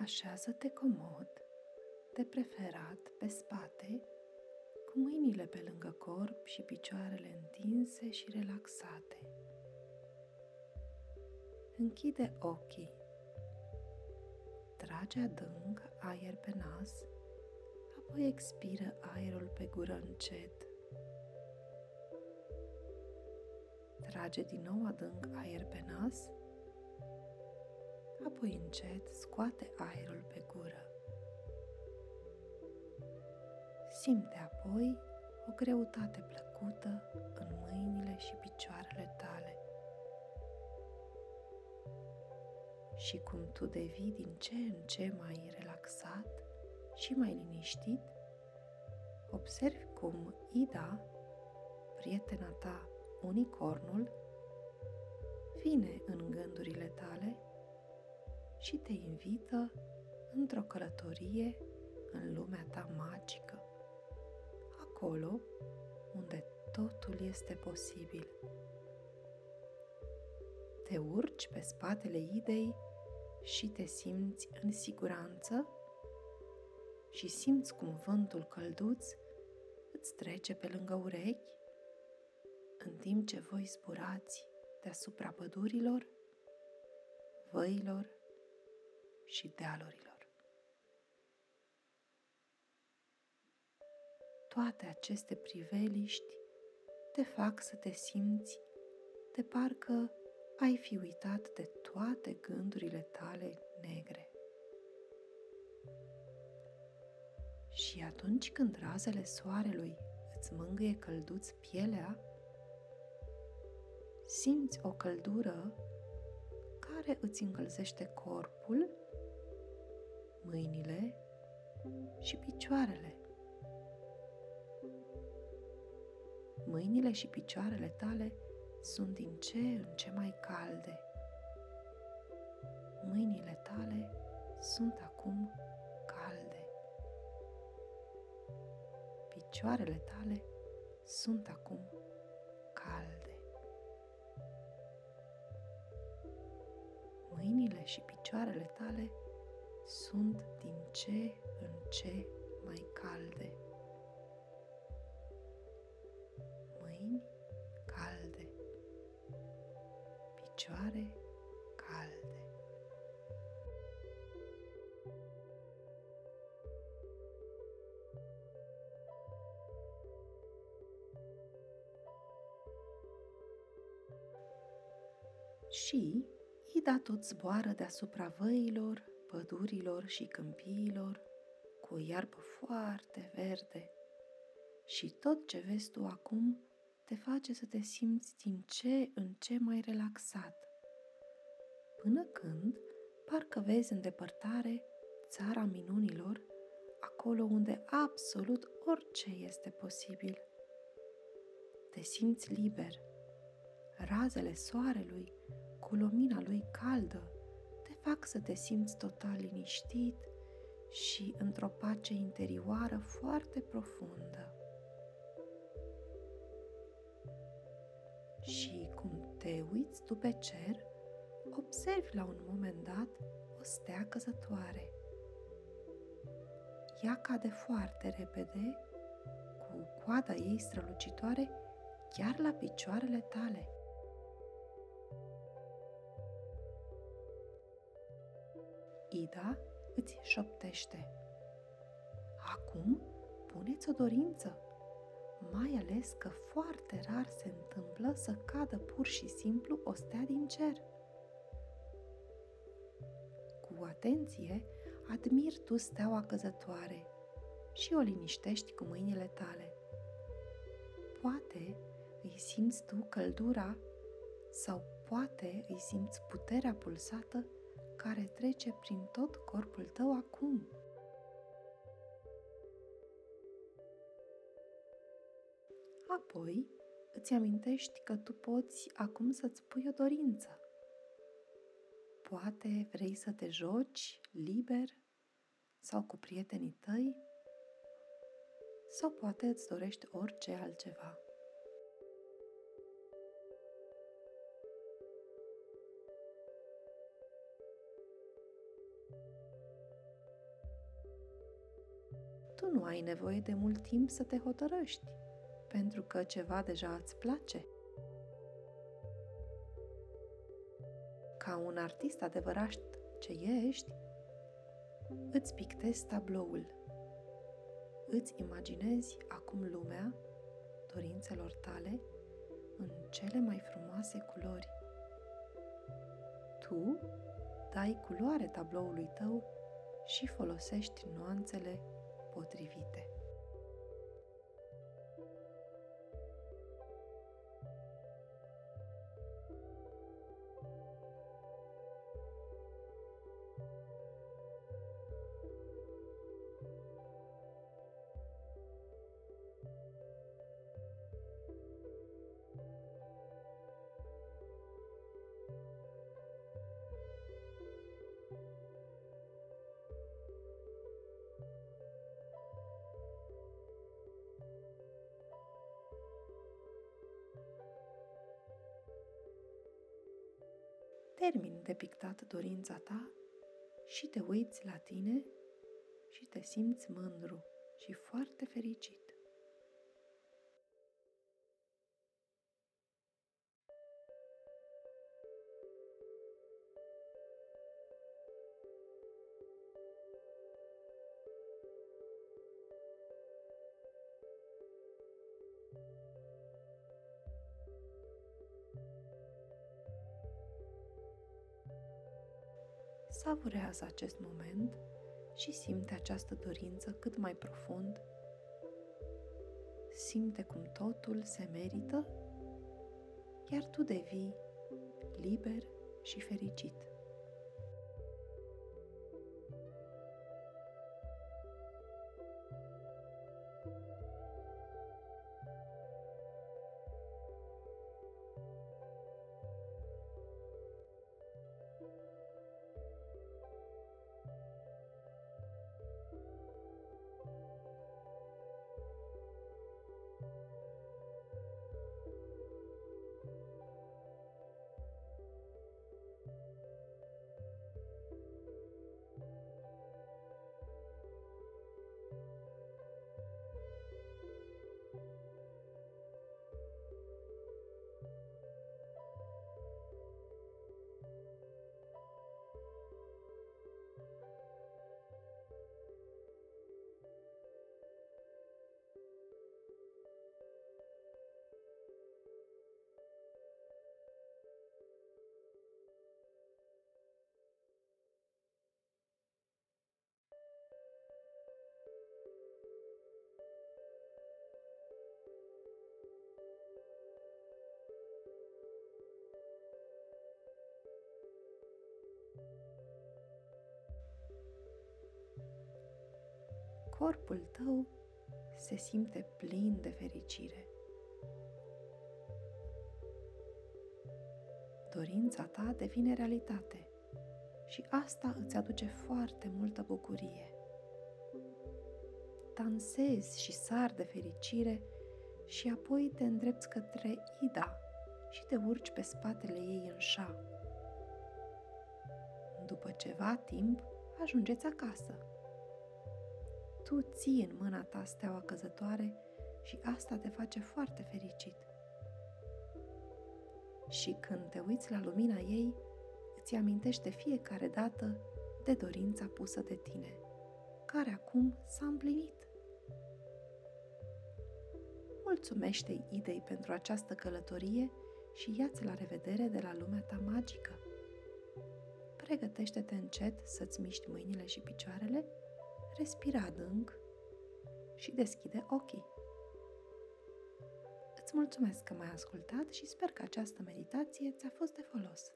Așează-te comod, de preferat pe spate, cu mâinile pe lângă corp și picioarele întinse și relaxate. Închide ochii. Trage adânc aer pe nas, apoi expiră aerul pe gură încet. Trage din nou adânc aer pe nas, apoi încet scoate aerul pe gură. Simte apoi o greutate plăcută în mâinile și picioarele tale. Și cum tu devii din ce în ce mai relaxat și mai liniștit, observi cum Ida, prietena ta, unicornul, vine în gândurile tale și te invită într-o călătorie în lumea ta magică acolo unde totul este posibil. Te urci pe spatele idei și te simți în siguranță și simți cum vântul călduț îți trece pe lângă urechi în timp ce voi zburați deasupra pădurilor, văilor și dealurilor. toate aceste priveliști te fac să te simți de parcă ai fi uitat de toate gândurile tale negre. Și atunci când razele soarelui îți mângâie călduț pielea, simți o căldură care îți încălzește corpul, mâinile și picioarele. Mâinile și picioarele tale sunt din ce în ce mai calde. Mâinile tale sunt acum calde. Picioarele tale sunt acum calde. Mâinile și picioarele tale sunt din ce în ce mai calde. picioare calde. Și Ida tot zboară deasupra văilor, pădurilor și câmpiilor, cu o iarbă foarte verde. Și tot ce vezi tu acum te face să te simți din ce în ce mai relaxat, până când parcă vezi în depărtare țara minunilor, acolo unde absolut orice este posibil. Te simți liber. Razele soarelui, cu lumina lui caldă, te fac să te simți total liniștit și într-o pace interioară foarte profundă. și cum te uiți tu pe cer, observi la un moment dat o stea căzătoare. Ea cade foarte repede, cu coada ei strălucitoare, chiar la picioarele tale. Ida îți șoptește. Acum puneți o dorință mai ales că foarte rar se întâmplă să cadă pur și simplu o stea din cer. Cu atenție, admiri tu steaua căzătoare și o liniștești cu mâinile tale. Poate îi simți tu căldura sau poate îi simți puterea pulsată care trece prin tot corpul tău acum. Apoi îți amintești că tu poți acum să-ți pui o dorință. Poate vrei să te joci liber sau cu prietenii tăi sau poate îți dorești orice altceva. Ai nevoie de mult timp să te hotărăști, pentru că ceva deja îți place. Ca un artist adevărat ce ești, îți pictezi tabloul. Îți imaginezi acum lumea dorințelor tale în cele mai frumoase culori. Tu dai culoare tabloului tău și folosești nuanțele potrivite. Termin de pictat dorința ta și te uiți la tine și te simți mândru și foarte fericit. Savurează acest moment și simte această dorință cât mai profund. Simte cum totul se merită, iar tu devii liber și fericit. Corpul tău se simte plin de fericire. Dorința ta devine realitate și asta îți aduce foarte multă bucurie. Dansezi și sar de fericire și apoi te îndrepți către Ida și te urci pe spatele ei în șa. După ceva timp, ajungeți acasă tu ții în mâna ta steaua căzătoare și asta te face foarte fericit. Și când te uiți la lumina ei, îți amintește fiecare dată de dorința pusă de tine, care acum s-a împlinit. Mulțumește idei pentru această călătorie și ia-ți la revedere de la lumea ta magică. Pregătește-te încet să-ți miști mâinile și picioarele respira adânc și deschide ochii. Îți mulțumesc că m-ai ascultat și sper că această meditație ți-a fost de folos.